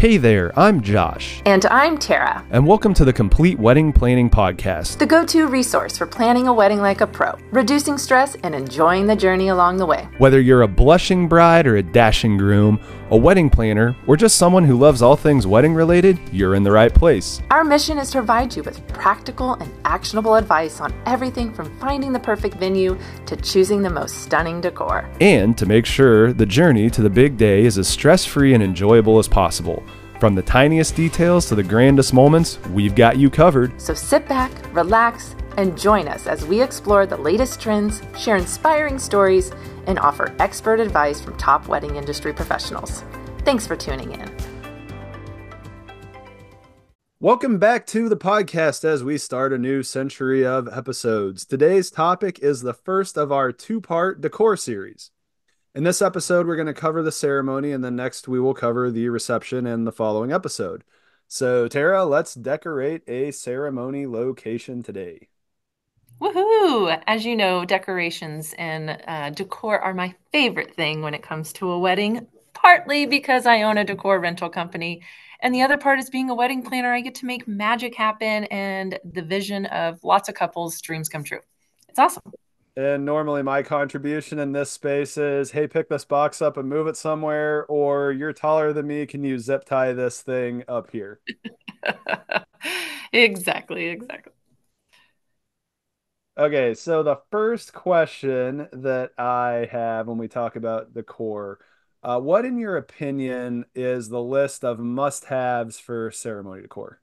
Hey there, I'm Josh. And I'm Tara. And welcome to the Complete Wedding Planning Podcast, the go to resource for planning a wedding like a pro, reducing stress, and enjoying the journey along the way. Whether you're a blushing bride or a dashing groom, a wedding planner, or just someone who loves all things wedding related, you're in the right place. Our mission is to provide you with practical and actionable advice on everything from finding the perfect venue to choosing the most stunning decor. And to make sure the journey to the big day is as stress free and enjoyable as possible. From the tiniest details to the grandest moments, we've got you covered. So sit back, relax, and join us as we explore the latest trends, share inspiring stories, and offer expert advice from top wedding industry professionals. Thanks for tuning in. Welcome back to the podcast as we start a new century of episodes. Today's topic is the first of our two part decor series. In this episode, we're going to cover the ceremony, and then next we will cover the reception in the following episode. So, Tara, let's decorate a ceremony location today. Woohoo! As you know, decorations and uh, decor are my favorite thing when it comes to a wedding, partly because I own a decor rental company. And the other part is being a wedding planner, I get to make magic happen and the vision of lots of couples' dreams come true. It's awesome. And normally my contribution in this space is, hey, pick this box up and move it somewhere, or you're taller than me, can you zip tie this thing up here? exactly, exactly. Okay, so the first question that I have when we talk about the core, uh, what in your opinion is the list of must-haves for ceremony decor?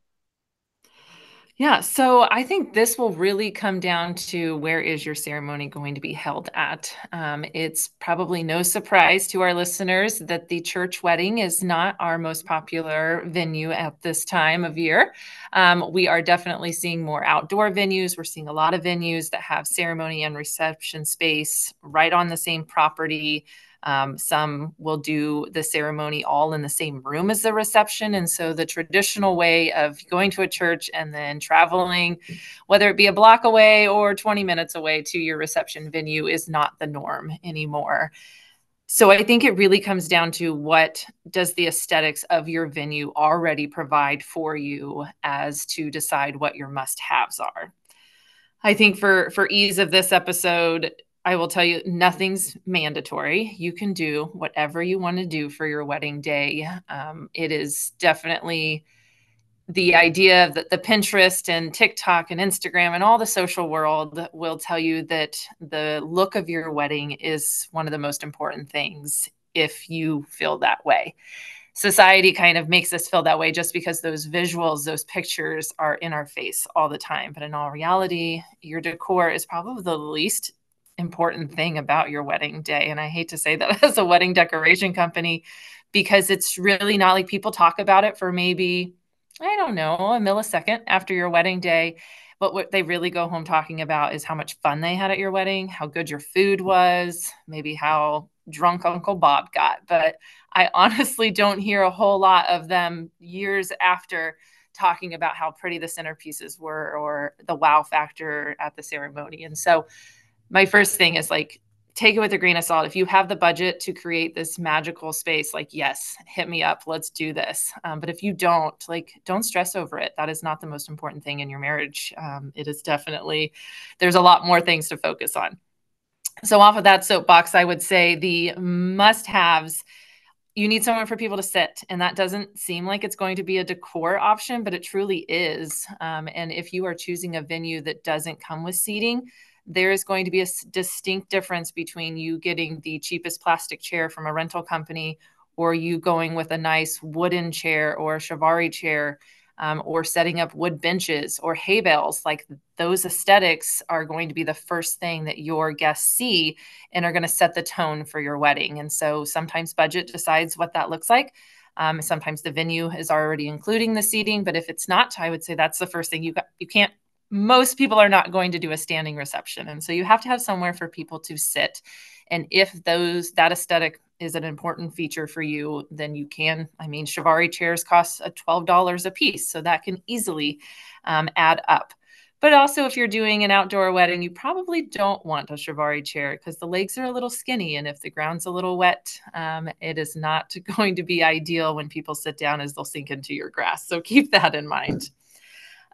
Yeah, so I think this will really come down to where is your ceremony going to be held at. Um, it's probably no surprise to our listeners that the church wedding is not our most popular venue at this time of year. Um, we are definitely seeing more outdoor venues. We're seeing a lot of venues that have ceremony and reception space right on the same property. Um, some will do the ceremony all in the same room as the reception. And so the traditional way of going to a church and then traveling, whether it be a block away or 20 minutes away to your reception venue, is not the norm anymore. So I think it really comes down to what does the aesthetics of your venue already provide for you as to decide what your must-haves are. I think for for ease of this episode, I will tell you, nothing's mandatory. You can do whatever you want to do for your wedding day. Um, it is definitely the idea that the Pinterest and TikTok and Instagram and all the social world will tell you that the look of your wedding is one of the most important things if you feel that way. Society kind of makes us feel that way just because those visuals, those pictures are in our face all the time. But in all reality, your decor is probably the least important thing about your wedding day. And I hate to say that as a wedding decoration company, because it's really not like people talk about it for maybe, I don't know, a millisecond after your wedding day. But what they really go home talking about is how much fun they had at your wedding, how good your food was, maybe how drunk Uncle Bob got. But I honestly don't hear a whole lot of them years after talking about how pretty the centerpieces were or the wow factor at the ceremony. And so my first thing is like take it with a grain of salt. If you have the budget to create this magical space, like, yes, hit me up, let's do this. Um, but if you don't, like, don't stress over it. That is not the most important thing in your marriage. Um, it is definitely, there's a lot more things to focus on. So, off of that soapbox, I would say the must haves. You need somewhere for people to sit, and that doesn't seem like it's going to be a decor option, but it truly is. Um, and if you are choosing a venue that doesn't come with seating, there is going to be a distinct difference between you getting the cheapest plastic chair from a rental company or you going with a nice wooden chair or a Chiavari chair um, or setting up wood benches or hay bales. Like those aesthetics are going to be the first thing that your guests see and are going to set the tone for your wedding. And so sometimes budget decides what that looks like. Um, sometimes the venue is already including the seating, but if it's not, I would say that's the first thing you got. You can't most people are not going to do a standing reception and so you have to have somewhere for people to sit and if those that aesthetic is an important feature for you then you can i mean Chiavari chairs cost a $12 a piece so that can easily um, add up But also, if you're doing an outdoor wedding, you probably don't want a Chiavari chair because the legs are a little skinny. And if the ground's a little wet, um, it is not going to be ideal when people sit down as they'll sink into your grass. So keep that in mind.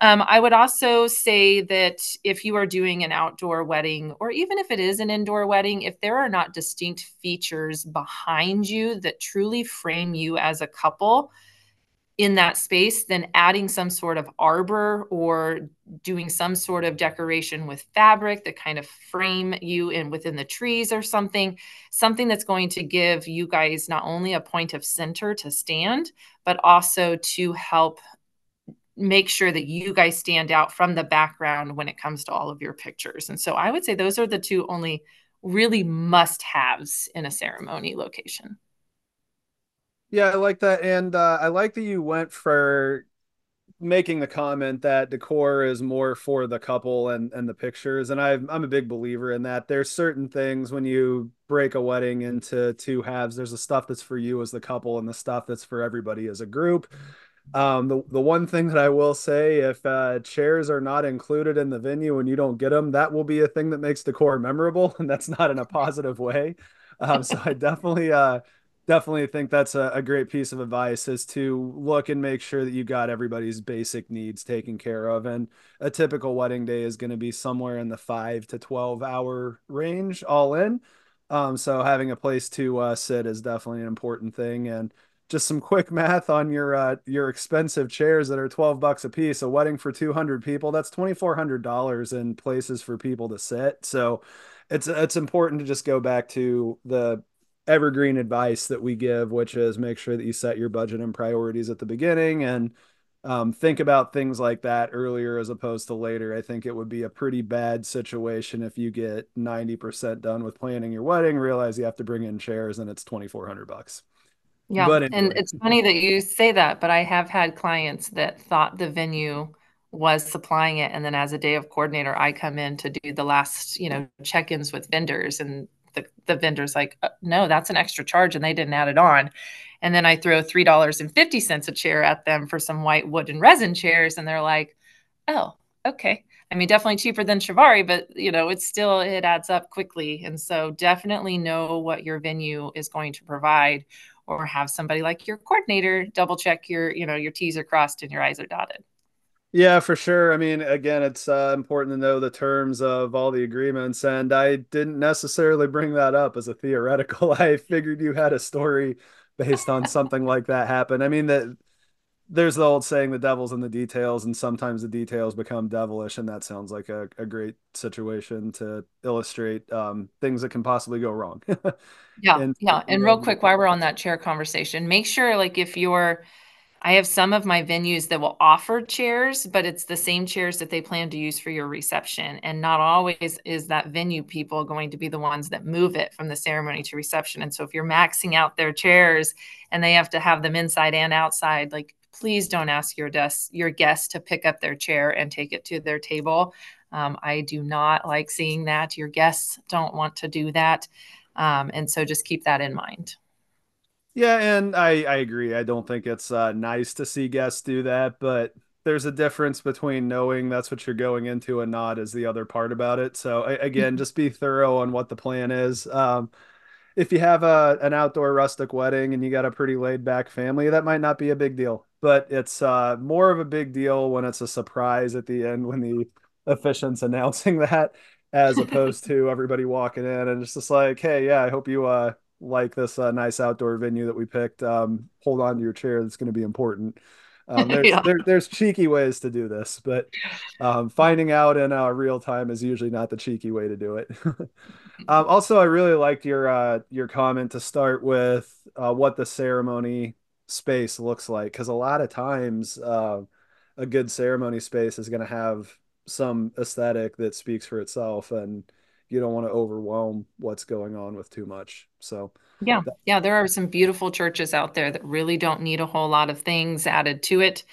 Um, I would also say that if you are doing an outdoor wedding, or even if it is an indoor wedding, if there are not distinct features behind you that truly frame you as a couple, in that space, then adding some sort of arbor or doing some sort of decoration with fabric that kind of frame you in within the trees or something, something that's going to give you guys not only a point of center to stand, but also to help make sure that you guys stand out from the background when it comes to all of your pictures. And so I would say those are the two only really must haves in a ceremony location. Yeah, I like that. And uh, I like that you went for making the comment that decor is more for the couple and, and the pictures. And i I'm a big believer in that. There's certain things when you break a wedding into two halves, there's the stuff that's for you as the couple and the stuff that's for everybody as a group. Um, the, the one thing that I will say, if uh, chairs are not included in the venue and you don't get them, that will be a thing that makes decor memorable. And that's not in a positive way. Um, so I definitely, uh, definitely think that's a, a, great piece of advice is to look and make sure that you got everybody's basic needs taken care of and a typical wedding day is going to be somewhere in the 5 to 12 hour range all in um, so having a place to uh, sit is definitely an important thing and just some quick math on your uh, your expensive chairs that are 12 bucks a piece a wedding for 200 people that's $2400 in places for people to sit so it's it's important to just go back to the evergreen advice that we give, which is make sure that you set your budget and priorities at the beginning and um, think about things like that earlier as opposed to later. I think it would be a pretty bad situation if you get 90% done with planning your wedding, realize you have to bring in chairs and it's 2400 bucks. Yeah. Anyway. And it's funny that you say that, but I have had clients that thought the venue was supplying it and then as a day of coordinator I come in to do the last, you know, check-ins with vendors and the, the vendor's like, uh, no, that's an extra charge and they didn't add it on. And then I throw $3.50 a chair at them for some white wood and resin chairs. And they're like, oh, okay. I mean, definitely cheaper than Chiavari, but you know, it's still, it adds up quickly. And so definitely know what your venue is going to provide or have somebody like your coordinator double check your, you know, your T's are crossed and your I's are dotted. Yeah, for sure. I mean, again, it's uh, important to know the terms of all the agreements, and I didn't necessarily bring that up as a theoretical. I figured you had a story based on something like that happen. I mean, that there's the old saying, "The devil's in the details," and sometimes the details become devilish, and that sounds like a, a great situation to illustrate um, things that can possibly go wrong. yeah, and, yeah. And real quick, while we're on that chair conversation, make sure, like, if you're I have some of my venues that will offer chairs, but it's the same chairs that they plan to use for your reception. And not always is that venue people going to be the ones that move it from the ceremony to reception. And so if you're maxing out their chairs and they have to have them inside and outside, like please don't ask your desk your guest to pick up their chair and take it to their table. Um, I do not like seeing that. Your guests don't want to do that. Um, and so just keep that in mind. Yeah, and I I agree. I don't think it's uh, nice to see guests do that, but there's a difference between knowing that's what you're going into and not is the other part about it. So again, mm-hmm. just be thorough on what the plan is. Um, if you have a an outdoor rustic wedding and you got a pretty laid back family, that might not be a big deal, but it's uh, more of a big deal when it's a surprise at the end when the officiant's announcing that, as opposed to everybody walking in and it's just like, hey, yeah, I hope you uh like this uh, nice outdoor venue that we picked, um, hold on to your chair. That's going to be important. Um, there's, yeah. there, there's cheeky ways to do this, but um, finding out in uh, real time is usually not the cheeky way to do it. um, also, I really liked your uh, your comment to start with uh, what the ceremony space looks like, because a lot of times uh, a good ceremony space is going to have some aesthetic that speaks for itself, and you don't want to overwhelm what's going on with too much. So yeah, yeah, there are some beautiful churches out there that really don't need a whole lot of things added to it.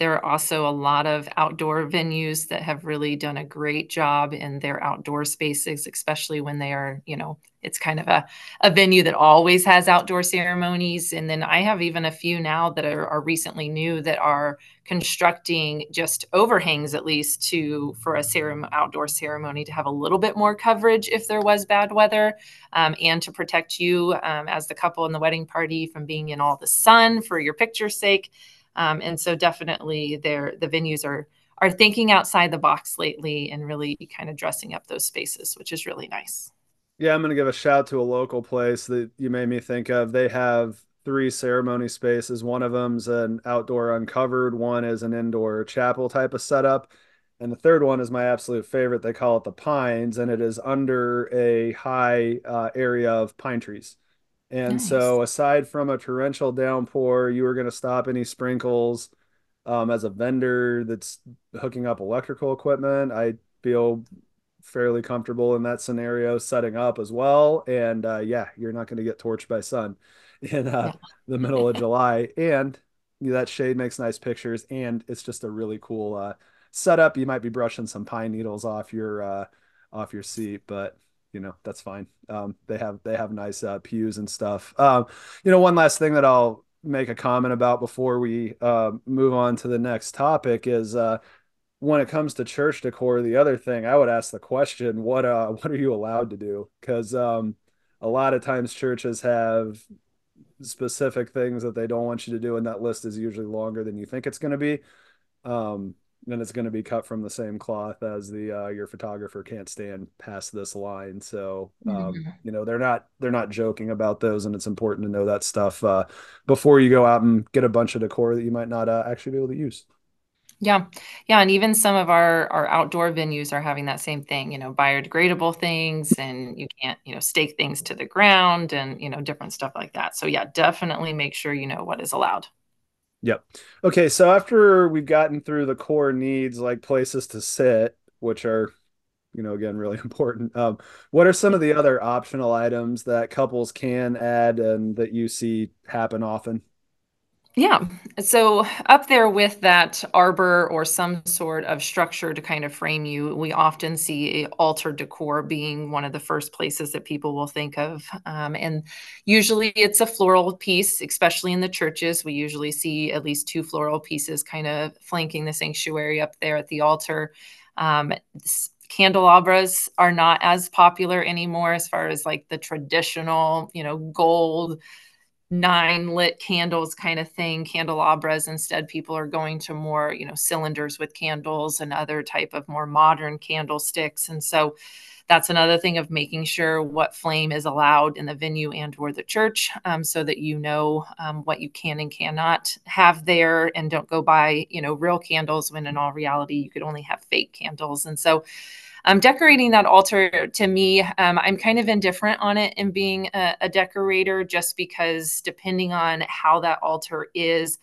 There are also a lot of outdoor venues that have really done a great job in their outdoor spaces, especially when they are, you know, it's kind of a, a venue that always has outdoor ceremonies. And then I have even a few now that are, are recently new that are constructing just overhangs at least to for a ceremony, outdoor ceremony to have a little bit more coverage if there was bad weather um, and to protect you um, as the couple in the wedding party from being in all the sun for your picture's sake. Um, and so definitely there the venues are are thinking outside the box lately and really kind of dressing up those spaces, which is really nice. Yeah, I'm going to give a shout to a local place that you made me think of. They have three ceremony spaces. One of them's an outdoor uncovered, one is an indoor chapel type of setup. And the third one is my absolute favorite. They call it the Pines, and it is under a high uh, area of pine trees. And nice. so, aside from a torrential downpour, you are going to stop any sprinkles. Um, as a vendor that's hooking up electrical equipment, I feel fairly comfortable in that scenario setting up as well. And uh, yeah, you're not going to get torched by sun in uh, the middle of July. And that shade makes nice pictures. And it's just a really cool uh, setup. You might be brushing some pine needles off your uh, off your seat, but you know that's fine. Um, they have they have nice uh, pews and stuff. Um, you know, one last thing that I'll make a comment about before we uh, move on to the next topic is uh, when it comes to church decor, the other thing I would ask the question, what uh what are you allowed to do? Because um a lot of times churches have specific things that they don't want you to do, and that list is usually longer than you think it's going to be. Um, and it's going to be cut from the same cloth as the uh, your photographer can't stand past this line. So um, mm-hmm. you know they're not they're not joking about those, and it's important to know that stuff uh, before you go out and get a bunch of decor that you might not uh, actually be able to use. Yeah. Yeah. And even some of our, our outdoor venues are having that same thing, you know, biodegradable things and you can't, you know, stake things to the ground and, you know, different stuff like that. So yeah, definitely make sure you know what is allowed. Yep. Okay. So after we've gotten through the core needs, like places to sit, which are, you know, again, really important. Um, what are some of the other optional items that couples can add and that you see happen often? Yeah. So up there with that arbor or some sort of structure to kind of frame you, we often see altar decor being one of the first places that people will think of. Um, and usually it's a floral piece, especially in the churches. We usually see at least two floral pieces kind of flanking the sanctuary up there at the altar. Um, candelabras are not as popular anymore as far as like the traditional, you know, gold nine lit candles kind of thing candelabras instead people are going to more you know cylinders with candles and other type of more modern candlesticks. And so that's another thing of making sure what flame is allowed in the venue and or the church um, so that you know um, what you can and cannot have there and don't go buy you know real candles when in all reality you could only have fake candles. And so um, decorating that altar to me, um, I'm kind of indifferent on it and being a, a decorator just because depending on how that altar is,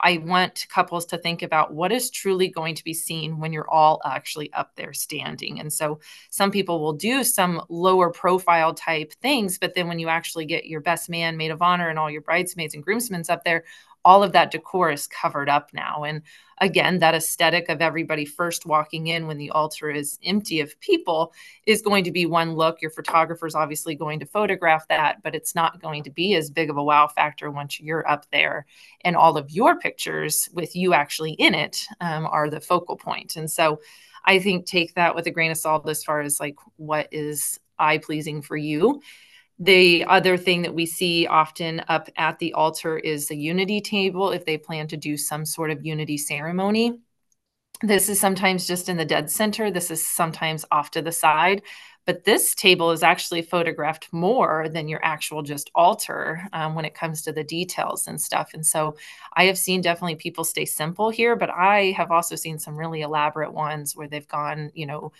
I want couples to think about what is truly going to be seen when you're all actually up there standing. And so some people will do some lower profile type things, but then when you actually get your best man, maid of honor, and all your bridesmaids and groomsmen up there, all of that decor is covered up now. And again, that aesthetic of everybody first walking in when the altar is empty of people is going to be one look. Your photographer's obviously going to photograph that, but it's not going to be as big of a wow factor once you're up there and all of your pictures with you actually in it um, are the focal point. And so I think take that with a grain of salt as far as like what is eye pleasing for you the other thing that we see often up at the altar is the unity table if they plan to do some sort of unity ceremony. This is sometimes just in the dead center, this is sometimes off to the side. But this table is actually photographed more than your actual just altar um, when it comes to the details and stuff. And so I have seen definitely people stay simple here, but I have also seen some really elaborate ones where they've gone, you know,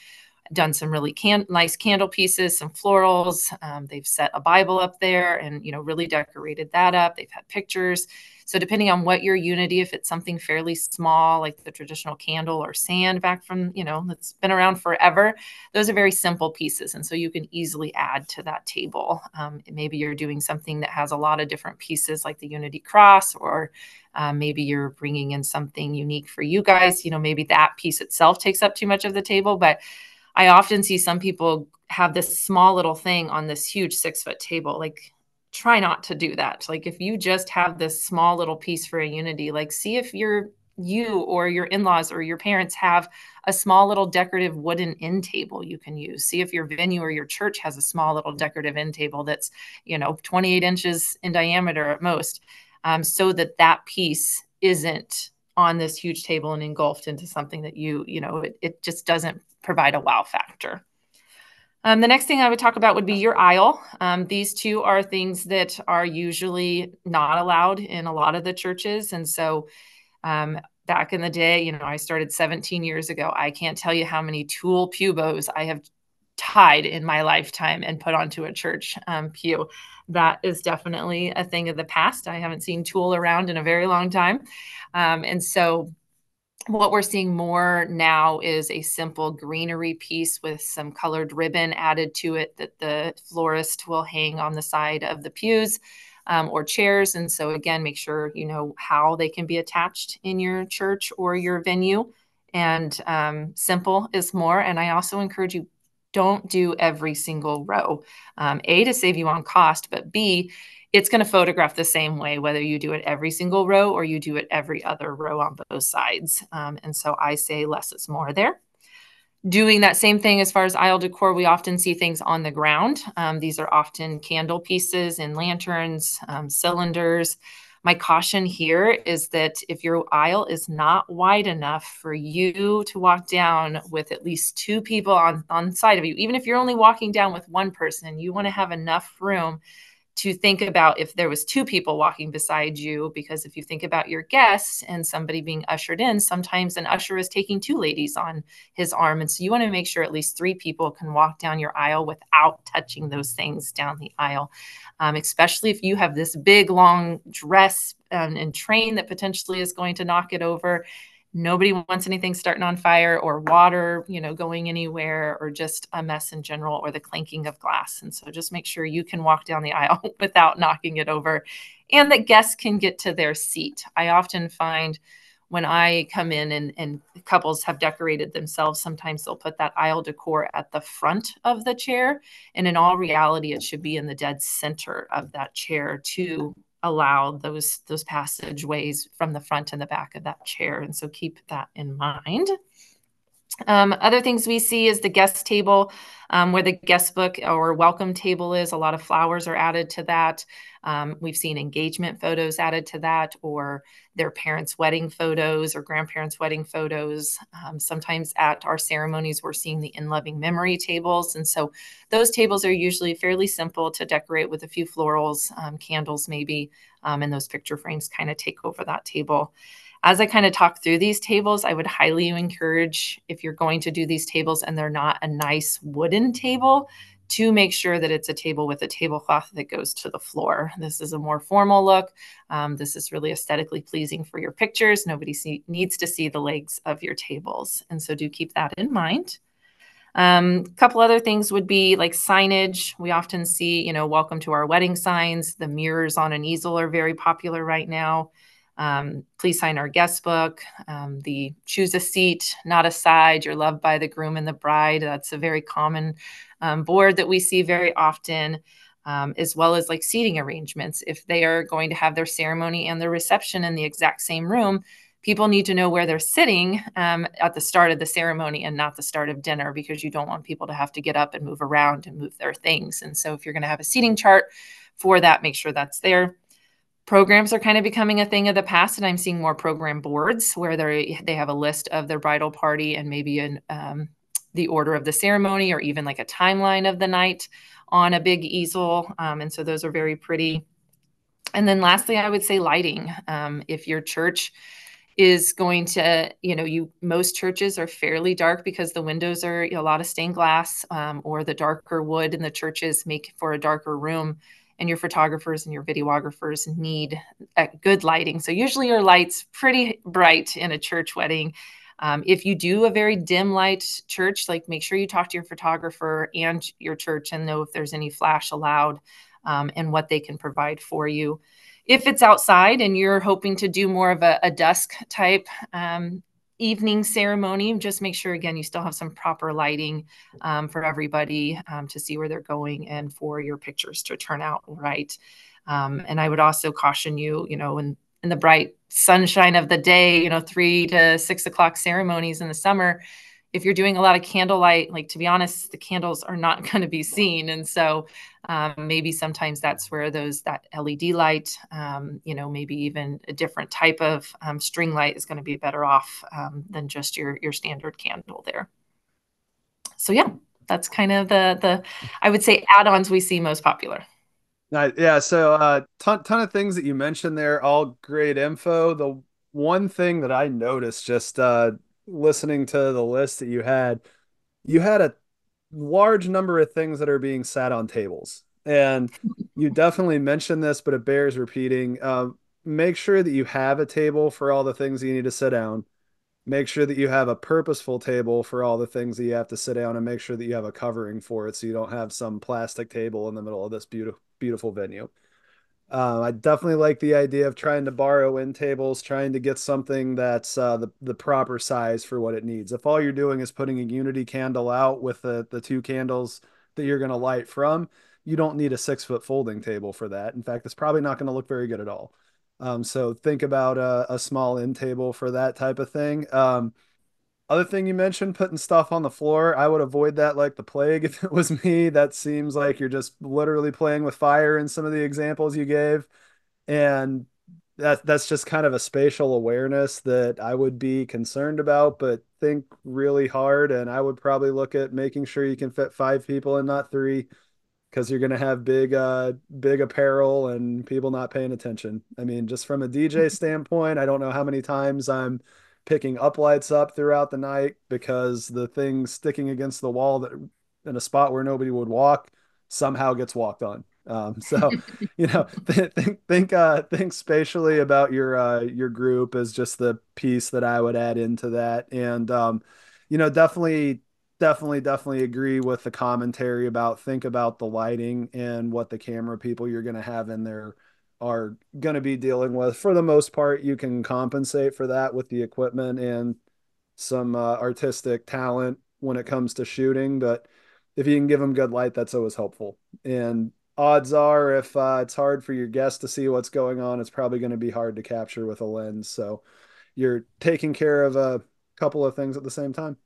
done some really can- nice candle pieces, some florals. Um, they've set a Bible up there and, you know, really decorated that up. They've had pictures. So depending on what your unity, if it's something fairly small, like the traditional candle or sand back from, you know, that's been around forever, those are very simple pieces. And so you can easily add to that table. Um, maybe you're doing something that has a lot of different pieces like the unity cross, or um, maybe you're bringing in something unique for you guys. You know, maybe that piece itself takes up too much of the table, but I often see some people have this small little thing on this huge six foot table. Like, try not to do that. Like, if you just have this small little piece for a unity, like, see if you're you or your in-laws or your parents have a small little decorative wooden end table you can use see if your venue or your church has a small little decorative end table that's you know 28 inches in diameter at most um, so that that piece isn't on this huge table and engulfed into something that you you know it, it just doesn't provide a wow factor um, the next thing I would talk about would be your aisle. Um, these two are things that are usually not allowed in a lot of the churches. And so, um, back in the day, you know, I started 17 years ago. I can't tell you how many tulle pew bows I have tied in my lifetime and put onto a church um, pew. That is definitely a thing of the past. I haven't seen tulle around in a very long time. Um, and so, what we're seeing more now is a simple greenery piece with some colored ribbon added to it that the florist will hang on the side of the pews um, or chairs. And so, again, make sure you know how they can be attached in your church or your venue. And um, simple is more. And I also encourage you don't do every single row. Um, a, to save you on cost, but B, it's going to photograph the same way whether you do it every single row or you do it every other row on both sides. Um, and so I say less is more there. Doing that same thing as far as aisle decor, we often see things on the ground. Um, these are often candle pieces and lanterns, um, cylinders. My caution here is that if your aisle is not wide enough for you to walk down with at least two people on, on side of you, even if you're only walking down with one person, you want to have enough room to think about if there was two people walking beside you because if you think about your guests and somebody being ushered in sometimes an usher is taking two ladies on his arm. And so you want to make sure at least three people can walk down your aisle without touching those things down the aisle. Um, especially if you have this big long dress and, and train that potentially is going to knock it over nobody wants anything starting on fire or water you know going anywhere or just a mess in general or the clanking of glass. And so just make sure you can walk down the aisle without knocking it over and that guests can get to their seat. I often find when i come in and, and couples have decorated themselves sometimes they'll put that aisle decor at the front of the chair. And in all reality it should be in the dead center of that chair to allow those those passageways from the front and the back of that chair. And so keep that in mind um, other things we see is the guest table um, where the guest book or welcome table is. A lot of flowers are added to that. Um, we've seen engagement photos added to that, or their parents' wedding photos or grandparents' wedding photos. Um, sometimes at our ceremonies, we're seeing the in loving memory tables. And so those tables are usually fairly simple to decorate with a few florals, um, candles, maybe, um, and those picture frames kind of take over that table as I kind of talk through these tables, I would highly encourage if you're going to do these tables and they're not a nice wooden table, to make sure that it's a table with a tablecloth that goes to the floor. This is a more formal look. Um, this is really aesthetically pleasing for your pictures. Nobody see, needs to see the legs of your tables. And so do keep that in mind. A um, couple other things would be like signage. We often see, you know, welcome to our wedding signs. The mirrors on an easel are very popular right now. Um, please sign our guest book. Um, the choose a seat, not a side. You're loved by the groom and the bride. That's a very common um, board that we see very often, um, as well as like seating arrangements. If they are going to have their ceremony and their reception in the exact same room, people need to know where they're sitting um, at the start of the ceremony and not the start of dinner because you don't want people to have to get up and move around and move their things. And so if you're going to have a seating chart for that, make sure that's there programs are kind of becoming a thing of the past and i'm seeing more program boards where they they have a list of their bridal party and maybe an um, the order of the ceremony or even like a timeline of the night on a big easel. Um, and so those are very pretty. And then lastly i would say lighting. Um, if your church is going to you know you most churches are fairly dark because the windows are you know, a lot of stained glass um, or the darker wood in the churches make for a darker room and your photographers and your videographers need good lighting. So usually your lights pretty bright in a church wedding. Um, if you do a very dim light church, like make sure you talk to your photographer and your church and know if there's any flash allowed um, and what they can provide for you. If it's outside and you're hoping to do more of a, a dusk type um, evening ceremony, just make sure again you still have some proper lighting um, for everybody um, to see where they're going and for your pictures to turn out right. Um, and I would also caution you, you know, in in the bright sunshine of the day, you know, three to six o'clock ceremonies in the summer, if you're doing a lot of candlelight, like to be honest, the candles are not going to be seen. And so um, maybe sometimes that's where those that LED light, um, you know, maybe even a different type of um, string light is going to be better off um, than just your your standard candle there. So yeah, that's kind of the the I would say add-ons we see most popular. Yeah, so uh ton ton of things that you mentioned there, all great info. The one thing that I noticed just uh listening to the list that you had, you had a large number of things that are being sat on tables. And you definitely mentioned this, but it bears repeating. Uh, make sure that you have a table for all the things you need to sit down. Make sure that you have a purposeful table for all the things that you have to sit down, and make sure that you have a covering for it so you don't have some plastic table in the middle of this beautiful, beautiful venue. Uh, I definitely like the idea of trying to borrow end tables, trying to get something that's uh, the the proper size for what it needs. If all you're doing is putting a unity candle out with the the two candles that you're going to light from, you don't need a six foot folding table for that. In fact, it's probably not going to look very good at all. Um, so think about a, a small end table for that type of thing. Um, other thing you mentioned, putting stuff on the floor, I would avoid that like the plague if it was me. That seems like you're just literally playing with fire in some of the examples you gave. And that that's just kind of a spatial awareness that I would be concerned about, but think really hard. And I would probably look at making sure you can fit five people and not three because you're going to have big uh big apparel and people not paying attention. I mean, just from a DJ standpoint, I don't know how many times I'm picking up lights up throughout the night because the thing sticking against the wall that in a spot where nobody would walk somehow gets walked on. Um, so, you know, th- think think uh, think spatially about your uh, your group as just the piece that I would add into that, and um, you know, definitely, definitely, definitely agree with the commentary about think about the lighting and what the camera people you're going to have in there are going to be dealing with. For the most part, you can compensate for that with the equipment and some uh, artistic talent when it comes to shooting. But if you can give them good light, that's always helpful. And odds are, if uh, it's hard for your guests to see what's going on, it's probably going to be hard to capture with a lens. So you're taking care of a couple of things at the same time.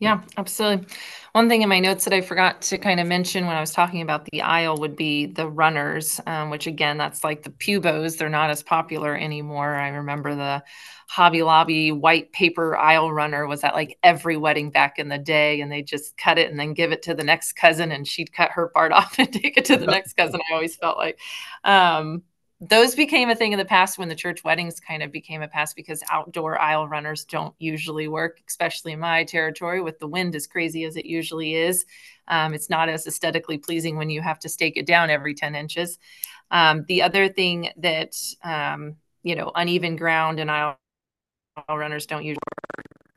Yeah, absolutely. One thing in my notes that I forgot to kind of mention when I was talking about the aisle would be the runners, um, which again, that's like the pew bows. They're not as popular anymore. I remember the Hobby Lobby white paper aisle runner was at like every wedding back in the day, and they just cut it and then give it to the next cousin, and she'd cut her part off and take it to the next cousin. I always felt like. Um, those became a thing in the past when the church weddings kind of became a past because outdoor aisle runners don't usually work, especially in my territory with the wind as crazy as it usually is. Um, it's not as aesthetically pleasing when you have to stake it down every 10 inches. Um, the other thing that, um, you know, uneven ground and aisle runners don't usually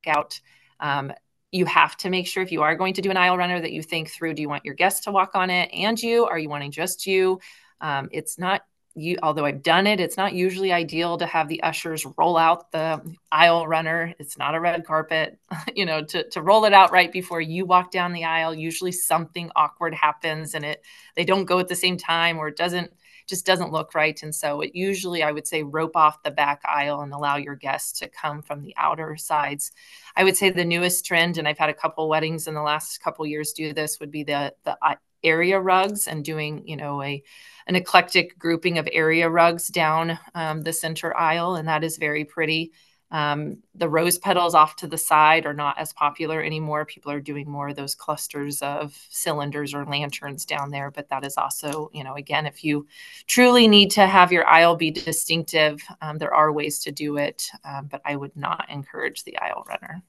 work out. Um, you have to make sure if you are going to do an aisle runner that you think through do you want your guests to walk on it and you? Are you wanting just you? Um, it's not you, although I've done it, it's not usually ideal to have the ushers roll out the aisle runner. It's not a red carpet, you know, to, to roll it out right before you walk down the aisle. Usually something awkward happens and it they don't go at the same time or it doesn't just doesn't look right. And so it usually I would say rope off the back aisle and allow your guests to come from the outer sides. I would say the newest trend, and I've had a couple weddings in the last couple years do this, would be the the area rugs and doing, you know, a an eclectic grouping of area rugs down um, the center aisle, and that is very pretty. Um, the rose petals off to the side are not as popular anymore. People are doing more of those clusters of cylinders or lanterns down there, but that is also, you know, again, if you truly need to have your aisle be distinctive, um, there are ways to do it, um, but I would not encourage the aisle runner.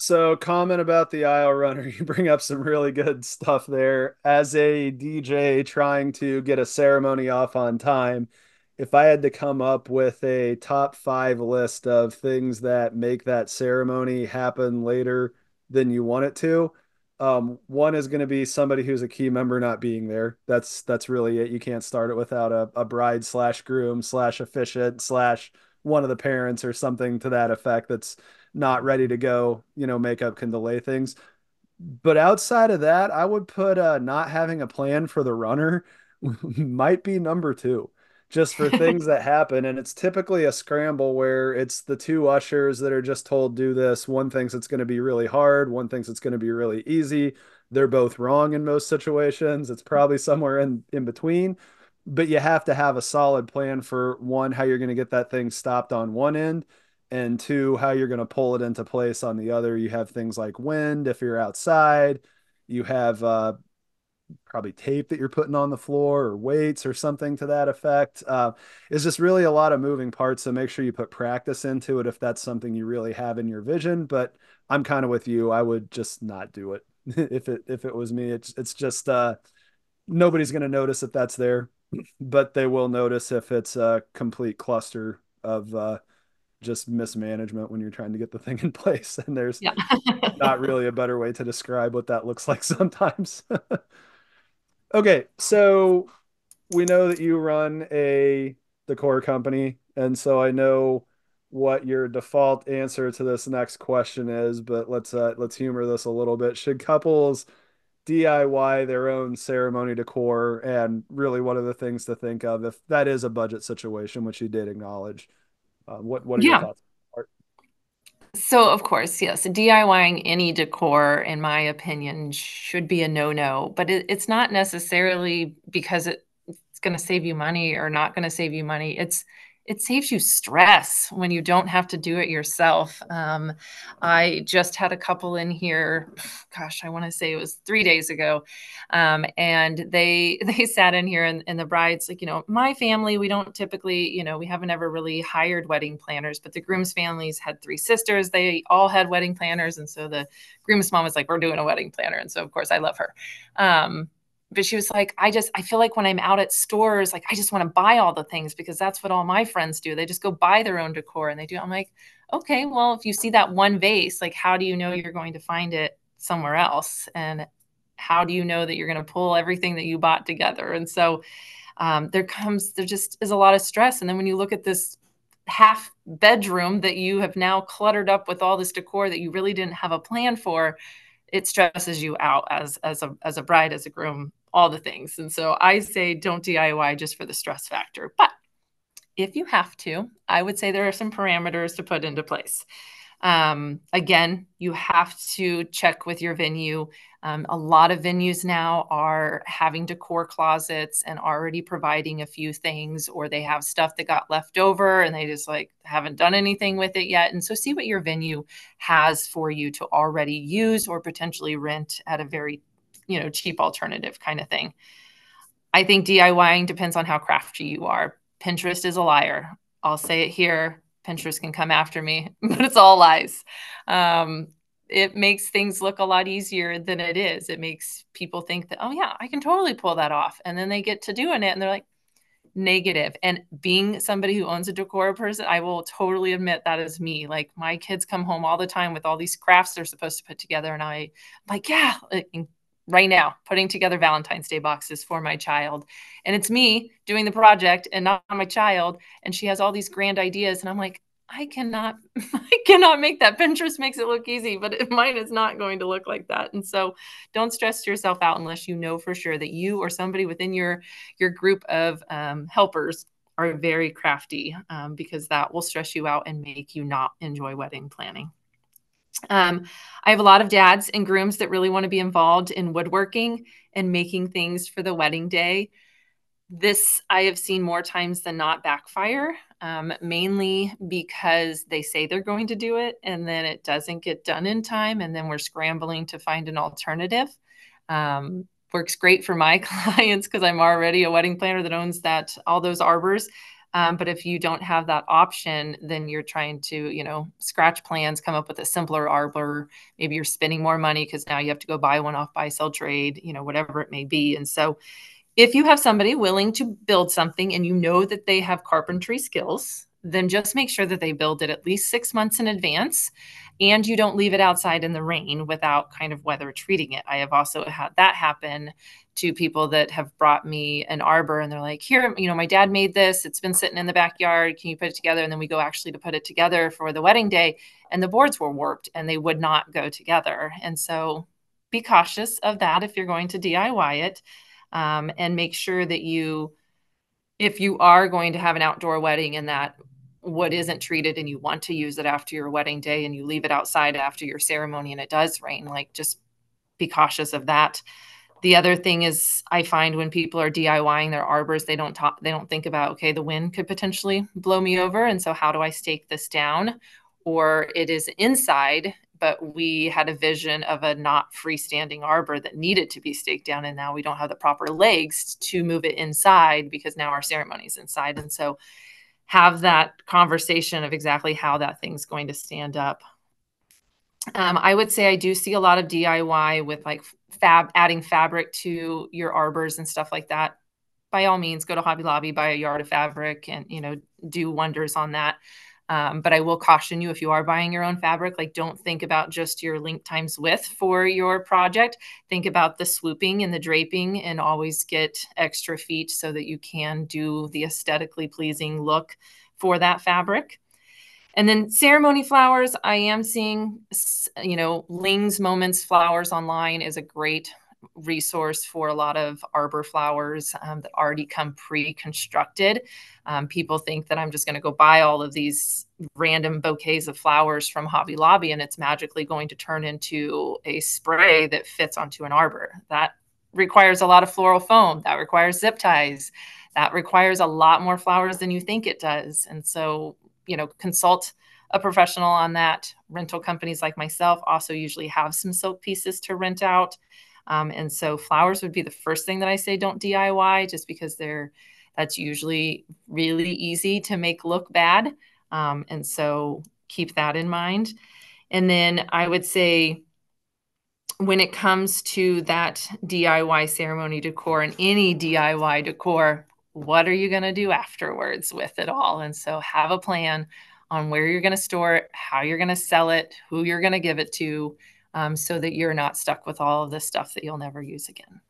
So, comment about the aisle runner. You bring up some really good stuff there. As a DJ trying to get a ceremony off on time, if I had to come up with a top five list of things that make that ceremony happen later than you want it to, um, one is going to be somebody who's a key member not being there. That's that's really it. You can't start it without a, a bride slash groom slash officiant slash one of the parents or something to that effect that's not ready to go. You know, makeup can delay things. But outside of that, I would put uh, not having a plan for the runner might be number two just for things that happen. And it's typically a scramble where it's the two ushers that are just told, do this. One thinks it's going to be really hard, one thinks it's going to be really easy. They're both wrong in most situations. It's probably somewhere in, in between. But you have to have a solid plan for one, how you're going to get that thing stopped on one end, and two, how you're going to pull it into place on the other. You have things like wind if you're outside. You have uh, probably tape that you're putting on the floor or weights or something to that effect. Uh, it's just really a lot of moving parts. So make sure you put practice into it if that's something you really have in your vision. But I'm kind of with you. I would just not do it if it if it was me. It's it's just uh, nobody's going to notice if that's there, but they will notice if it's a complete cluster of uh, just mismanagement when you're trying to get the thing in place. And there's yeah. not really a better way to describe what that looks like sometimes. Okay, so we know that you run a decor company, and so I know what your default answer to this next question is, but let's uh, let's humor this a little bit. Should couples DIY their own ceremony decor? And really, one of the things to think of if that is a budget situation, which you did acknowledge? Uh, what what are yeah. your thoughts? So, of course, yes, DIYing any decor, in my opinion, should be a no-no. But it, it's not necessarily because it, it's going to save you money or not going to save you money. It's it saves you stress when you don't have to do it yourself. Um, I just had a couple in here, gosh, I want to say it was three days ago, um, and they they sat in here, and, and the bride's like, you know, my family, we don't typically, you know, we haven't ever really hired wedding planners, but the groom's families had three sisters, they all had wedding planners, and so the groom's mom was like, we're doing a wedding planner, and so of course I love her. Um, but she was like i just i feel like when i'm out at stores like i just want to buy all the things because that's what all my friends do. They just go buy their own decor and they do. I'm like okay well if you see that one vase like how do you know you're going to find it somewhere else? And how do you know that you're going to pull everything that you bought together? And so um, there comes there just is a lot of stress. And then when you look at this half bedroom that you have now cluttered up with all this decor that you really didn't have a plan for it stresses you out as as a as a bride as a groom all the things. And so I say don't DIY just for the stress factor. But if you have to, I would say there are some parameters to put into place. Um, again, you have to check with your venue. Um, a lot of venues now are having decor closets and already providing a few things, or they have stuff that got left over and they just like haven't done anything with it yet. And so, see what your venue has for you to already use or potentially rent at a very you know, cheap alternative kind of thing. I think DIYing depends on how crafty you are. Pinterest is a liar. I'll say it here. Pinterest can come after me, but it's all lies. Um, it makes things look a lot easier than it is. It makes people think that, oh, yeah, I can totally pull that off. And then they get to doing it and they're like, negative. And being somebody who owns a decor person, I will totally admit that is me. Like my kids come home all the time with all these crafts they're supposed to put together. And I, like, yeah, right now putting together Valentine's Day boxes for my child. And it's me doing the project and not my child. And she has all these grand ideas. And I'm like, I cannot, I cannot make that. Pinterest makes it look easy, but mine is not going to look like that. And so don't stress yourself out unless you know for sure that you or somebody within your, your group of um, helpers are very crafty um, because that will stress you out and make you not enjoy wedding planning. Um, I have a lot of dads and grooms that really want to be involved in woodworking and making things for the wedding day. This I have seen more times than not backfire, um, mainly because they say they're going to do it and then it doesn't get done in time. And then we're scrambling to find an alternative. Um, works great for my clients because I'm already a wedding planner that owns that all those arbors. Um, but if you don't have that option, then you're trying to, you know, scratch plans, come up with a simpler arbor. Maybe you're spending more money because now you have to go buy one off buy sell trade, you know, whatever it may be. And so if you have somebody willing to build something and you know that they have carpentry skills, then just make sure that they build it at least six months in advance and you don't leave it outside in the rain without kind of weather treating it. I have also had that happen to people that have brought me an arbor and they're like, here, you know, my dad made this. It's been sitting in the backyard. Can you put it together? And then we go actually to put it together for the wedding day. And the boards were warped and they would not go together. And so be cautious of that if you're going to DIY it um, and make sure that you, if you are going to have an outdoor wedding and that what isn't treated and you want to use it after your wedding day and you leave it outside after your ceremony and it does rain, like just be cautious of that. The other thing is I find when people are DIYing their arbors, they don't talk, they don't think about, okay, the wind could potentially blow me over. And so how do I stake this down? Or it is inside, but we had a vision of a not freestanding arbor that needed to be staked down. And now we don't have the proper legs to move it inside because now our ceremony is inside. And so have that conversation of exactly how that thing's going to stand up. Um, I would say I do see a lot of DIY with like fab adding fabric to your arbors and stuff like that. By all means, go to Hobby Lobby, buy a yard of fabric, and you know do wonders on that. Um, but I will caution you if you are buying your own fabric, like don't think about just your length times width for your project. Think about the swooping and the draping and always get extra feet so that you can do the aesthetically pleasing look for that fabric. And then ceremony flowers, I am seeing, you know, Ling's Moments flowers online is a great resource for a lot of arbor flowers um, that already come pre-constructed. Um, people think that I'm just going to go buy all of these random bouquets of flowers from Hobby Lobby and it's magically going to turn into a spray that fits onto an arbor. That requires a lot of floral foam. That requires zip ties. That requires a lot more flowers than you think it does. And so you know, consult a professional on that. Rental companies like myself also usually have some silk pieces to rent out. Um, and so flowers would be the first thing that I say don't DIY just because they're that's usually really easy to make look bad. Um, and so keep that in mind. And then I would say when it comes to that DIY ceremony decor and any DIY decor, what are you going to do afterwards with it all? And so have a plan on where you're going to store it, how you're going to sell it, who you're going to give it to, um, so that you're not stuck with all of this stuff that you'll never use again.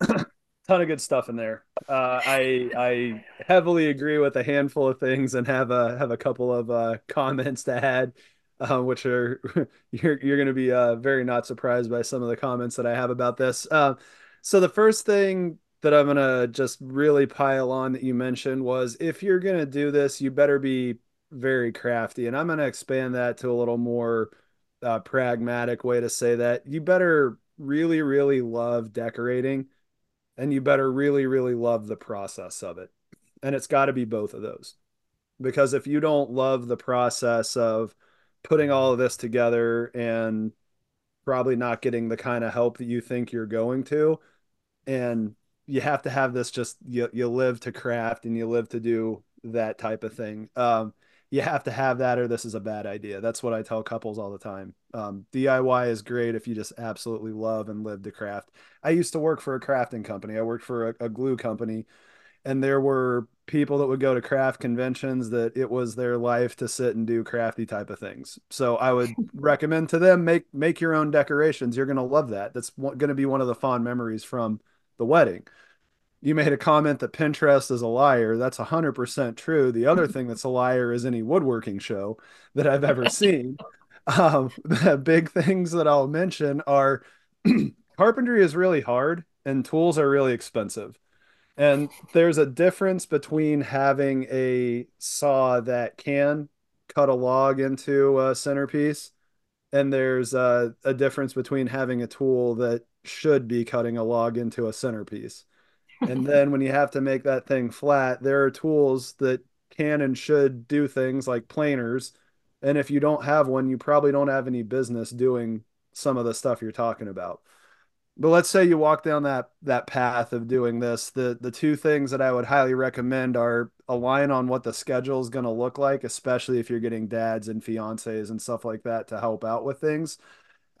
Ton of good stuff in there. Uh, I I heavily agree with a handful of things and have a have a couple of uh, comments to add, uh, which are you're you're going to be uh, very not surprised by some of the comments that I have about this. Uh, so the first thing that I'm gonna just really pile on that you mentioned was if you're gonna do this, you better be very crafty, and I'm gonna expand that to a little more uh, pragmatic way to say that. You better really, really love decorating, and you better really, really love the process of it, and it's got to be both of those, because if you don't love the process of putting all of this together and probably not getting the kind of help that you think you're going to and you have to have this just you, you live to craft and you live to do that type of thing um, you have to have that or this is a bad idea that's what i tell couples all the time um, diy is great if you just absolutely love and live to craft i used to work for a crafting company i worked for a, a glue company and there were people that would go to craft conventions that it was their life to sit and do crafty type of things. So I would recommend to them make make your own decorations. You're going to love that. That's going to be one of the fond memories from the wedding. You made a comment that Pinterest is a liar. That's 100% true. The other thing that's a liar is any woodworking show that I've ever seen. Um, the big things that I'll mention are carpentry is really hard and tools are really expensive. And there's a difference between having a saw that can cut a log into a centerpiece, and there's a, a difference between having a tool that should be cutting a log into a centerpiece. And then when you have to make that thing flat, there are tools that can and should do things like planers. And if you don't have one, you probably don't have any business doing some of the stuff you're talking about. But let's say you walk down that that path of doing this. The the two things that I would highly recommend are align on what the schedule is going to look like, especially if you're getting dads and fiancés and stuff like that to help out with things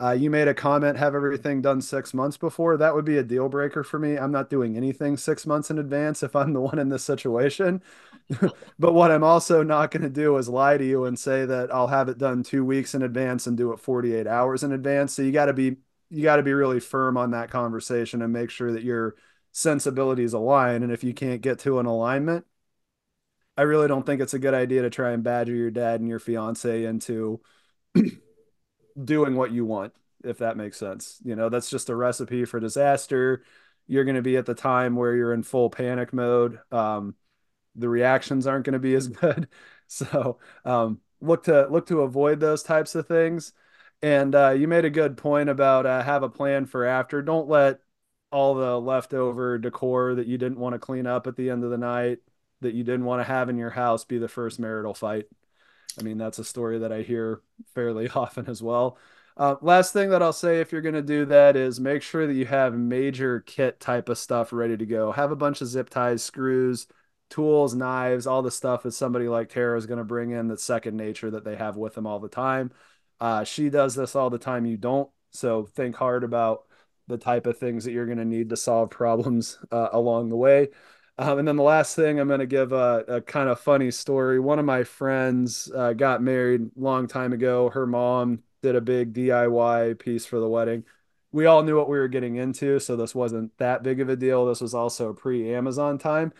Uh, you made a comment, have everything done six months before. That would be a deal breaker for me. I'm not doing anything six months in advance if I'm the one in this situation. but what I'm also not going to do is lie to you and say that I'll have it done two weeks in advance and do it 48 hours in advance. So you got to be you got to be really firm on that conversation and make sure that your sensibilities align. And if you can't get to an alignment, I really don't think it's a good idea to try and badger your dad and your fiance into doing what you want, if that makes sense. You know, that's just a recipe for disaster. You're going to be at the time where you're in full panic mode. Um, the reactions aren't going to be as good. So um, look to look to avoid those types of things. And uh, you made a good point about uh, have a plan for after. Don't let all the leftover decor that you didn't want to clean up at the end of the night that you didn't want to have in your house be the first marital fight. I mean, that's a story that I hear fairly often as well. Uh, last thing that I'll say if you're going to do that is make sure that you have major kit type of stuff ready to go. Have a bunch of zip ties, screws, tools, knives, all the stuff that somebody like Tara is going to bring in that's second nature that they have with them all the time. Uh, she does this all the time. You don't. So think hard about the type of things that you're going to need to solve problems uh, along the way. Um, and then the last thing, I'm going to give a, a, kind of funny story. One of my friends uh, got married a long time ago. Her mom did a big DIY piece for the wedding. We all knew what we were getting into, so this wasn't that big of a deal. This was also pre Amazon time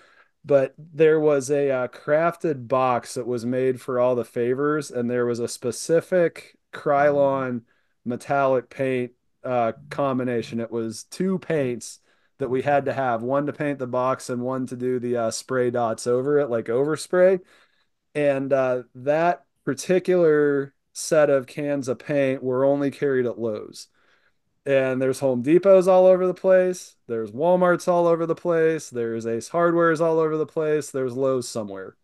but there was a uh, crafted box that was made for all the favors, and there was a specific Krylon metallic paint uh, combination. It was two paints that we had to have one to paint the box and one to do the uh, spray dots over it, like overspray. And uh, that particular set of cans of paint were only carried at Lowe's and there's Home Depots all over the place. There's Walmart's all over the place. There's Ace Hardware's all over the place. There's Lowe's somewhere.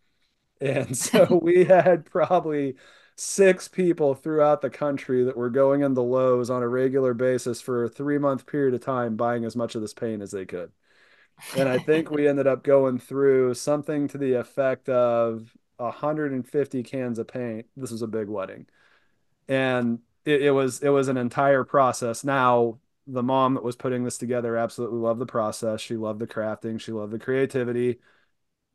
And so we had probably six people throughout the country that were going in the Lowe's on a regular basis for a three month period of time buying as much of this paint as they could. And I think we ended up going through something to the effect of 150 cans of paint. This was a big wedding. And it, it was it was an entire process. Now the mom that was putting this together absolutely loved the process. She loved the crafting. She loved the creativity.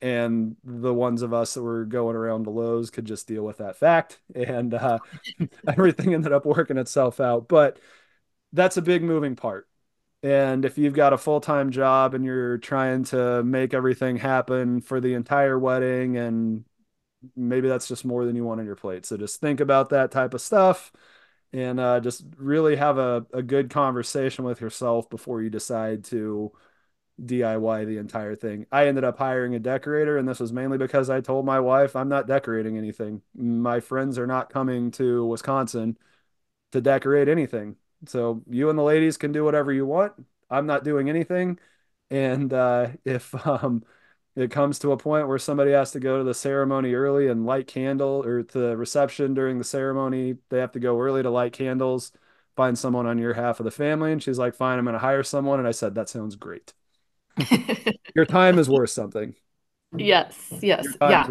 And the ones of us that were going around to Lowe's could just deal with that fact. And uh, everything ended up working itself out. But that's a big moving part. And if you've got a full time job and you're trying to make everything happen for the entire wedding, and maybe that's just more than you want on your plate. So just think about that type of stuff and uh, just really have a, a good conversation with yourself before you decide to DIY the entire thing. I ended up hiring a decorator, and this was mainly because I told my wife I'm not decorating anything. My friends are not coming to Wisconsin to decorate anything. So you and the ladies can do whatever you want. I'm not doing anything. And uh, if um, it comes to a point where somebody has to go to the ceremony early and light candle or the reception during the ceremony they have to go early to light candles find someone on your half of the family and she's like fine i'm going to hire someone and i said that sounds great your time is worth something yes yes yeah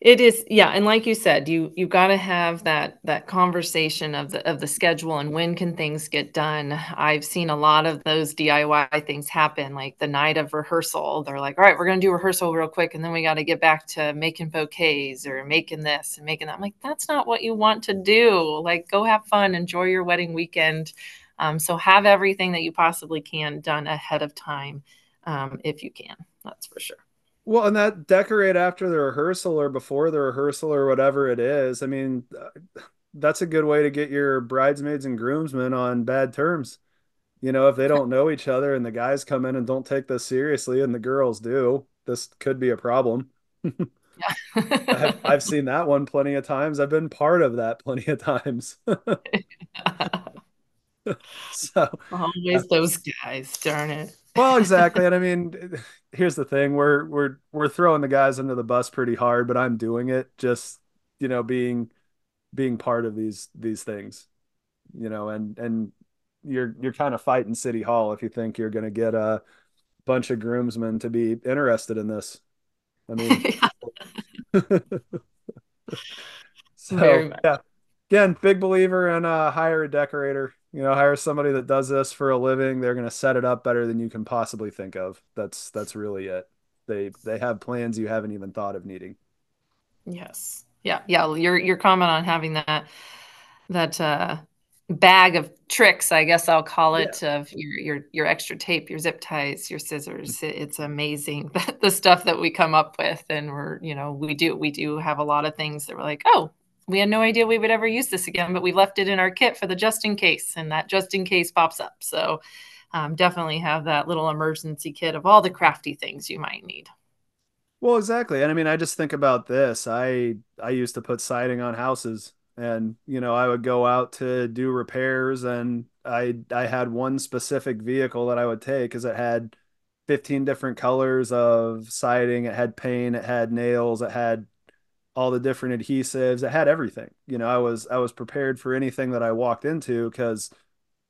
it is, yeah, and like you said, you you got to have that that conversation of the of the schedule and when can things get done. I've seen a lot of those DIY things happen, like the night of rehearsal. They're like, "All right, we're going to do rehearsal real quick, and then we got to get back to making bouquets or making this and making that." I'm like, "That's not what you want to do. Like, go have fun, enjoy your wedding weekend." Um, so have everything that you possibly can done ahead of time, um, if you can. That's for sure. Well, and that decorate after the rehearsal or before the rehearsal or whatever it is. I mean, that's a good way to get your bridesmaids and groomsmen on bad terms. You know, if they don't know each other and the guys come in and don't take this seriously and the girls do, this could be a problem. I've, I've, seen that one plenty of times. I've been part of that plenty of times. so always those guys, darn it. well, exactly. And I mean, here's the thing we're we're we're throwing the guys under the bus pretty hard but i'm doing it just you know being being part of these these things you know and and you're you're kind of fighting city hall if you think you're going to get a bunch of groomsmen to be interested in this i mean so yeah again, big believer in uh, hire a decorator. You know, hire somebody that does this for a living. They're going to set it up better than you can possibly think of. That's that's really it. They they have plans you haven't even thought of needing. Yes. Yeah. Yeah. Your your comment on having that that uh, bag of tricks, I guess I'll call it, yeah. of your your your extra tape, your zip ties, your scissors. It's amazing that the stuff that we come up with, and we're you know we do we do have a lot of things that we're like, oh, we had no idea we would ever use this again, but we left it in our kit for the just in case, and that just in case pops up. So um, definitely have that little emergency kit of all the crafty things you might need. Well, exactly. And I mean, I just think about this. I I used to put siding on houses and you know, I would go out to do repairs and I I had one specific vehicle that I would take cuz it had 15 different colors of siding, it had paint, it had nails, it had all the different adhesives, it had everything. You know, I was I was prepared for anything that I walked into cuz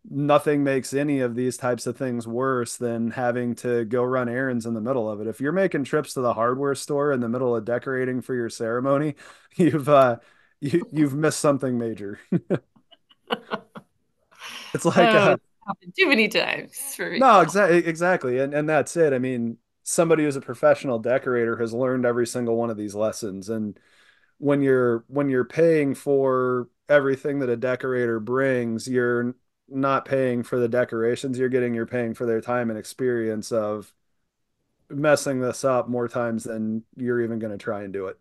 nothing makes any of these types of things worse than having to go run errands in the middle of it. If you're making trips to the hardware store in the middle of decorating for your ceremony, you've uh, you you've missed something major. it's like oh, uh, too many times for me. No, exactly, exactly, and and that's it. I mean, somebody who's a professional decorator has learned every single one of these lessons, and when you're when you're paying for everything that a decorator brings, you're not paying for the decorations. You're getting you're paying for their time and experience of messing this up more times than you're even going to try and do it.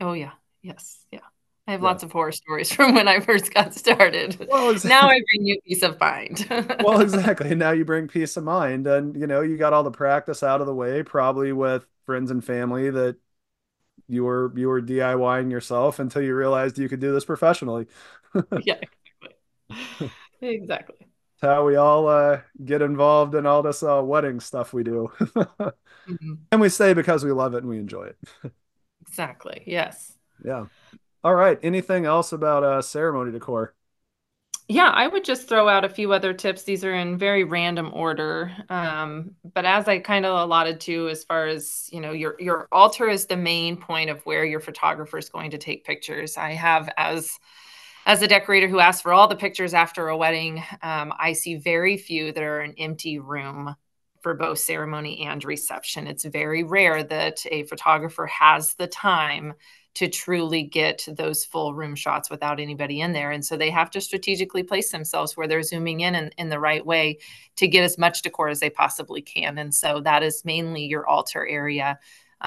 Oh yeah. Yes. Yeah i have yeah. lots of horror stories from when i first got started well, exactly. now i bring you peace of mind well exactly now you bring peace of mind and you know you got all the practice out of the way probably with friends and family that you were you were DIYing yourself until you realized you could do this professionally. yeah, exactly. Exactly. how we all uh, get involved in all this uh, wedding stuff we do. mm-hmm. And we stay because we love it and we enjoy it. exactly. Yes. Yeah. All right. Anything else about uh, ceremony decor? Yeah, I would just throw out a few other tips. These are in very random order. Um, but as I kind of allotted to, as far as you know, your your altar is the main point of where your photographer is going to take pictures. I have as as a decorator who asks for all the pictures after a wedding, um, I see very few that are an empty room for both ceremony and reception. It's very rare that a photographer has the time to truly get those full room shots without anybody in there. And so they have to strategically place themselves where they're zooming in, in in the right way to get as much decor as they possibly can. And so that is mainly your altar area.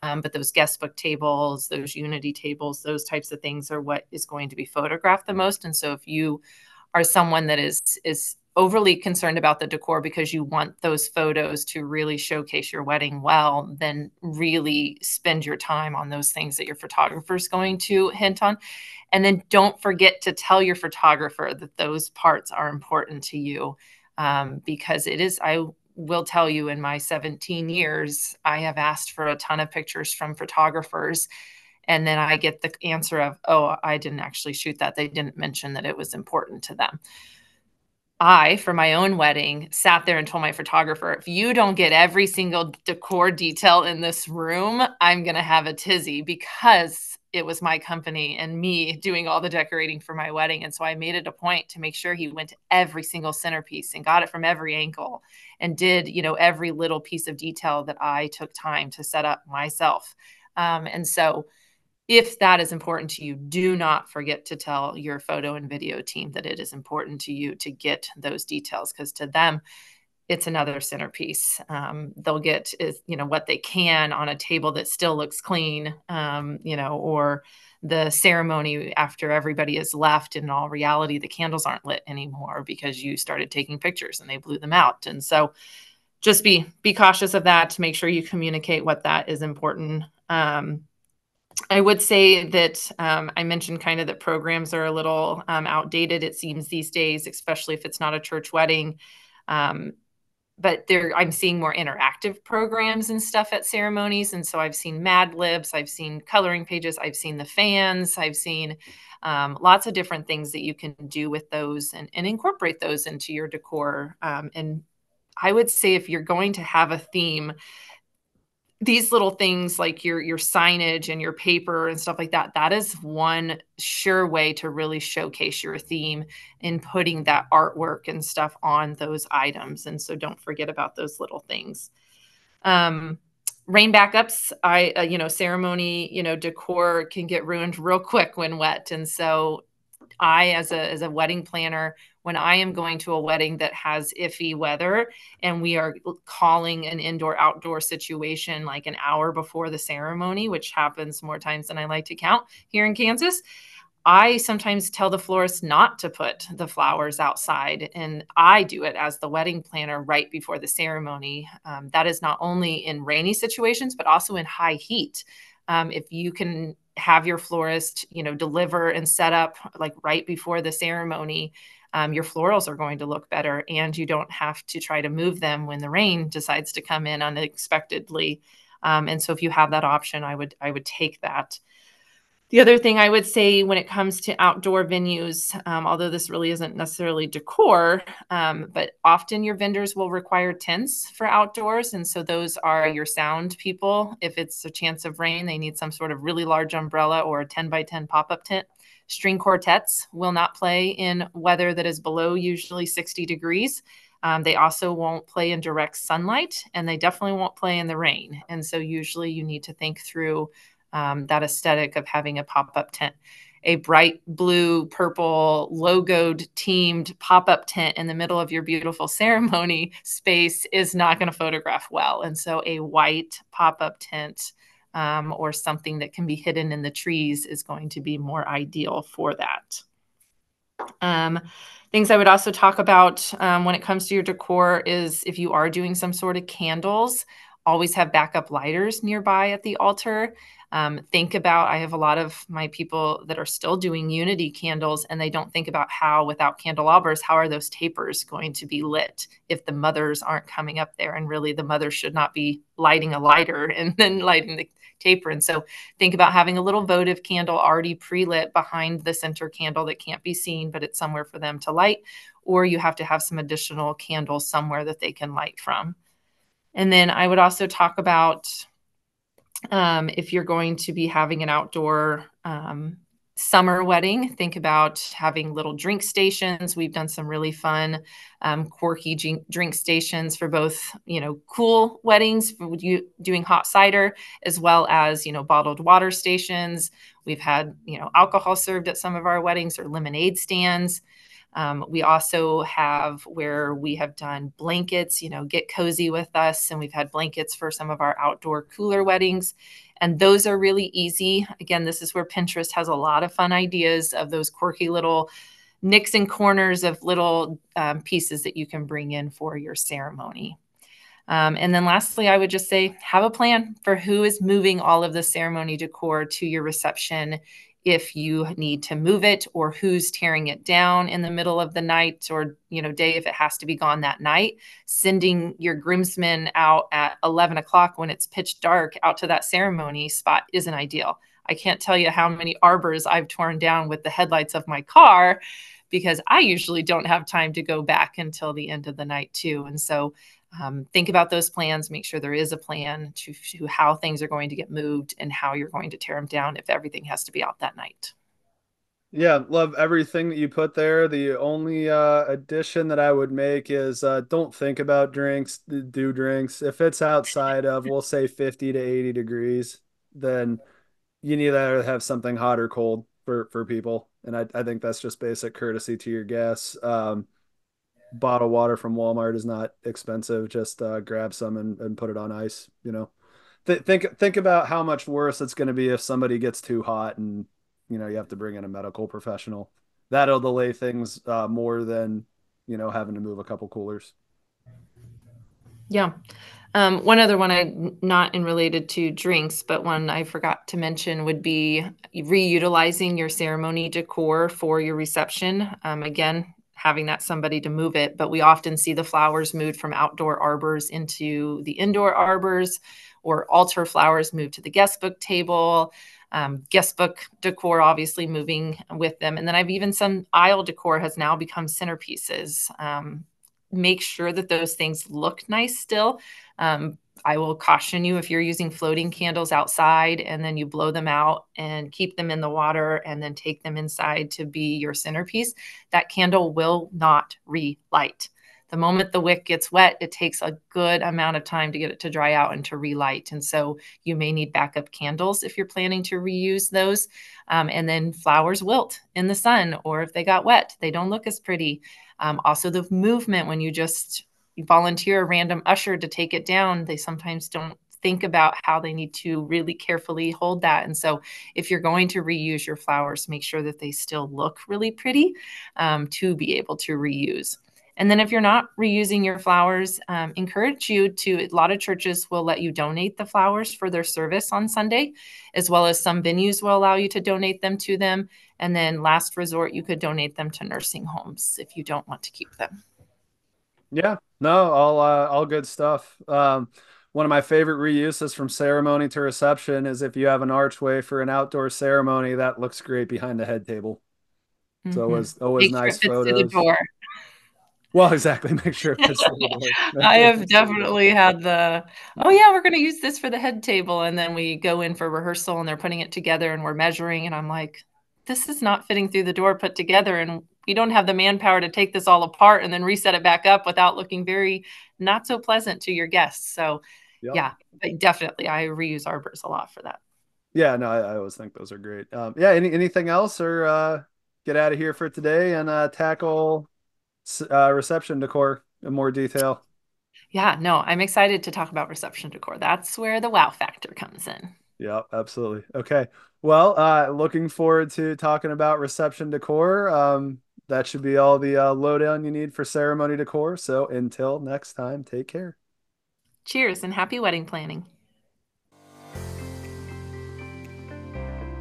Um, but those guest book tables, those unity tables, those types of things are what is going to be photographed the most. And so if you are someone that is is overly concerned about the decor because you want those photos to really showcase your wedding well, then really spend your time on those things that your photographer is going to hint on. And then don't forget to tell your photographer that those parts are important to you um, because it is, I will tell you in my 17 years, I have asked for a ton of pictures from photographers. And then I get the answer of, oh, I didn't actually shoot that. They didn't mention that it was important to them. I, for my own wedding, sat there and told my photographer, if you don't get every single decor detail in this room, I'm going to have a tizzy because it was my company and me doing all the decorating for my wedding. And so I made it a point to make sure he went to every single centerpiece and got it from every angle and did, you know, every little piece of detail that I took time to set up myself. Um, and so if that is important to you, do not forget to tell your photo and video team that it is important to you to get those details because to them, it's another centerpiece. Um, they'll get you know what they can on a table that still looks clean, um, you know, or the ceremony after everybody is left. In all reality, the candles aren't lit anymore because you started taking pictures and they blew them out. And so, just be be cautious of that to make sure you communicate what that is important. Um, I would say that um, I mentioned kind of that programs are a little um, outdated. It seems these days, especially if it's not a church wedding. Um, but there I'm seeing more interactive programs and stuff at ceremonies. And so I've seen Mad Libs, I've seen coloring pages, I've seen the fans, I've seen um, lots of different things that you can do with those and, and incorporate those into your decor. Um, and I would say if you're going to have a theme, these little things like your your signage and your paper and stuff like that that is one sure way to really showcase your theme in putting that artwork and stuff on those items. And so don't forget about those little things. Um, rain backups i uh, you know ceremony you know decor can get ruined real quick when wet. And so i as a as a wedding planner when I am going to a wedding that has iffy weather and we are calling an indoor outdoor situation like an hour before the ceremony, which happens more times than I like to count here in Kansas. I sometimes tell the florist not to put the flowers outside, and I do it as the wedding planner right before the ceremony. Um, that is not only in rainy situations, but also in high heat. Um, if you can have your florist, you know, deliver and set up like right before the ceremony, um, your florals are going to look better and you don't have to try to move them when the rain decides to come in unexpectedly. Um, and so if you have that option i would i would take that the other thing I would say when it comes to outdoor venues, um, although this really isn't necessarily decor, um, but often your vendors will require tents for outdoors. And so those are your sound people. If it's a chance of rain, they need some sort of really large umbrella or a 10 by 10 pop up tent. String quartets will not play in weather that is below usually 60 degrees. Um, they also won't play in direct sunlight and they definitely won't play in the rain. And so, usually, you need to think through um, that aesthetic of having a pop up tent. A bright blue, purple, logoed teamed pop up tent in the middle of your beautiful ceremony space is not going to photograph well. And so, a white pop up tent um, or something that can be hidden in the trees is going to be more ideal for that. Um, things I would also talk about um, when it comes to your decor is if you are doing some sort of candles, always have backup lighters nearby at the altar. Um, think about, I have a lot of my people that are still doing unity candles and they don't think about how, without candelabras, how are those tapers going to be lit if the mothers aren't coming up there? And really, the mother should not be lighting a lighter and then lighting the taper. And so think about having a little votive candle already pre lit behind the center candle that can't be seen, but it's somewhere for them to light. Or you have to have some additional candles somewhere that they can light from. And then I would also talk about um, if you're going to be having an outdoor um, summer wedding, think about having little drink stations. We've done some really fun, um, quirky drink stations for both, you know, cool weddings, doing hot cider, as well as, you know, bottled water stations. We've had, you know, alcohol served at some of our weddings or lemonade stands. Um, we also have where we have done blankets, you know, get cozy with us. And we've had blankets for some of our outdoor cooler weddings. And those are really easy. Again, this is where Pinterest has a lot of fun ideas of those quirky little nicks and corners of little um, pieces that you can bring in for your ceremony. Um, and then lastly, I would just say have a plan for who is moving all of the ceremony decor to your reception if you need to move it or who's tearing it down in the middle of the night or you know day if it has to be gone that night sending your groomsmen out at 11 o'clock when it's pitch dark out to that ceremony spot isn't ideal. I can't tell you how many arbors i've torn down with the headlights of my car because i usually don't have time to go back until the end of the night too. And so um, think about those plans make sure there is a plan to, to how things are going to get moved and how you're going to tear them down if everything has to be out that night. Yeah love everything that you put there. The only uh, addition that i would make is uh, don't think about drinks do drinks. If it's outside of we'll say 50 to 80 degrees then you need to have something hot or cold for for people. And i, I think that's just basic courtesy to your guests. Um, bottle water from Walmart is not expensive. Just uh, grab some and, and put it on ice. You know, Th- think think about how much worse it's going to be if somebody gets too hot and you know you have to bring in a medical professional. That'll delay things uh, more than you know having to move a couple coolers. Yeah. Um, one other one I not in related to drinks, but one I forgot to mention would be reutilizing your ceremony decor for your reception. Um, again, having that somebody to move it. But we often see the flowers moved from outdoor arbors into the indoor arbors, or altar flowers moved to the guest book table. Um, guest book decor obviously moving with them. And then I've even some aisle decor has now become centerpieces. Um, make sure that those things look nice still. Um, I will caution you if you're using floating candles outside and then you blow them out and keep them in the water and then take them inside to be your centerpiece, that candle will not relight. The moment the wick gets wet, it takes a good amount of time to get it to dry out and to relight. And so you may need backup candles if you're planning to reuse those. Um, and then flowers wilt in the sun, or if they got wet, they don't look as pretty. Um, also, the movement when you just you volunteer a random usher to take it down, they sometimes don't think about how they need to really carefully hold that. And so, if you're going to reuse your flowers, make sure that they still look really pretty um, to be able to reuse. And then, if you're not reusing your flowers, um, encourage you to. A lot of churches will let you donate the flowers for their service on Sunday, as well as some venues will allow you to donate them to them. And then, last resort, you could donate them to nursing homes if you don't want to keep them. Yeah, no, all uh, all good stuff. Um, one of my favorite reuses from ceremony to reception is if you have an archway for an outdoor ceremony that looks great behind the head table. Mm-hmm. So always always Make nice sure photos. Well, exactly. Make sure it fits I have definitely had the oh yeah, we're going to use this for the head table, and then we go in for rehearsal, and they're putting it together, and we're measuring, and I'm like, this is not fitting through the door put together, and you don't have the manpower to take this all apart and then reset it back up without looking very not so pleasant to your guests. So, yep. yeah, definitely, I reuse arbors a lot for that. Yeah, no, I, I always think those are great. Um, yeah, any, anything else, or uh, get out of here for today and uh, tackle uh, reception decor in more detail? Yeah, no, I'm excited to talk about reception decor. That's where the wow factor comes in. Yeah, absolutely. Okay. Well, uh, looking forward to talking about reception decor. Um, that should be all the uh, lowdown you need for ceremony decor. So until next time, take care. Cheers and happy wedding planning.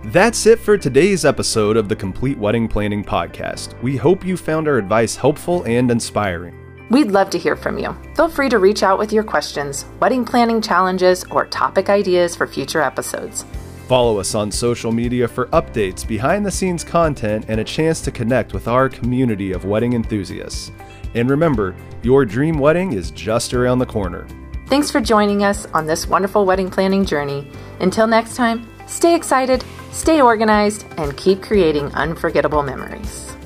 That's it for today's episode of the Complete Wedding Planning Podcast. We hope you found our advice helpful and inspiring. We'd love to hear from you. Feel free to reach out with your questions, wedding planning challenges, or topic ideas for future episodes. Follow us on social media for updates, behind the scenes content, and a chance to connect with our community of wedding enthusiasts. And remember, your dream wedding is just around the corner. Thanks for joining us on this wonderful wedding planning journey. Until next time, stay excited, stay organized, and keep creating unforgettable memories.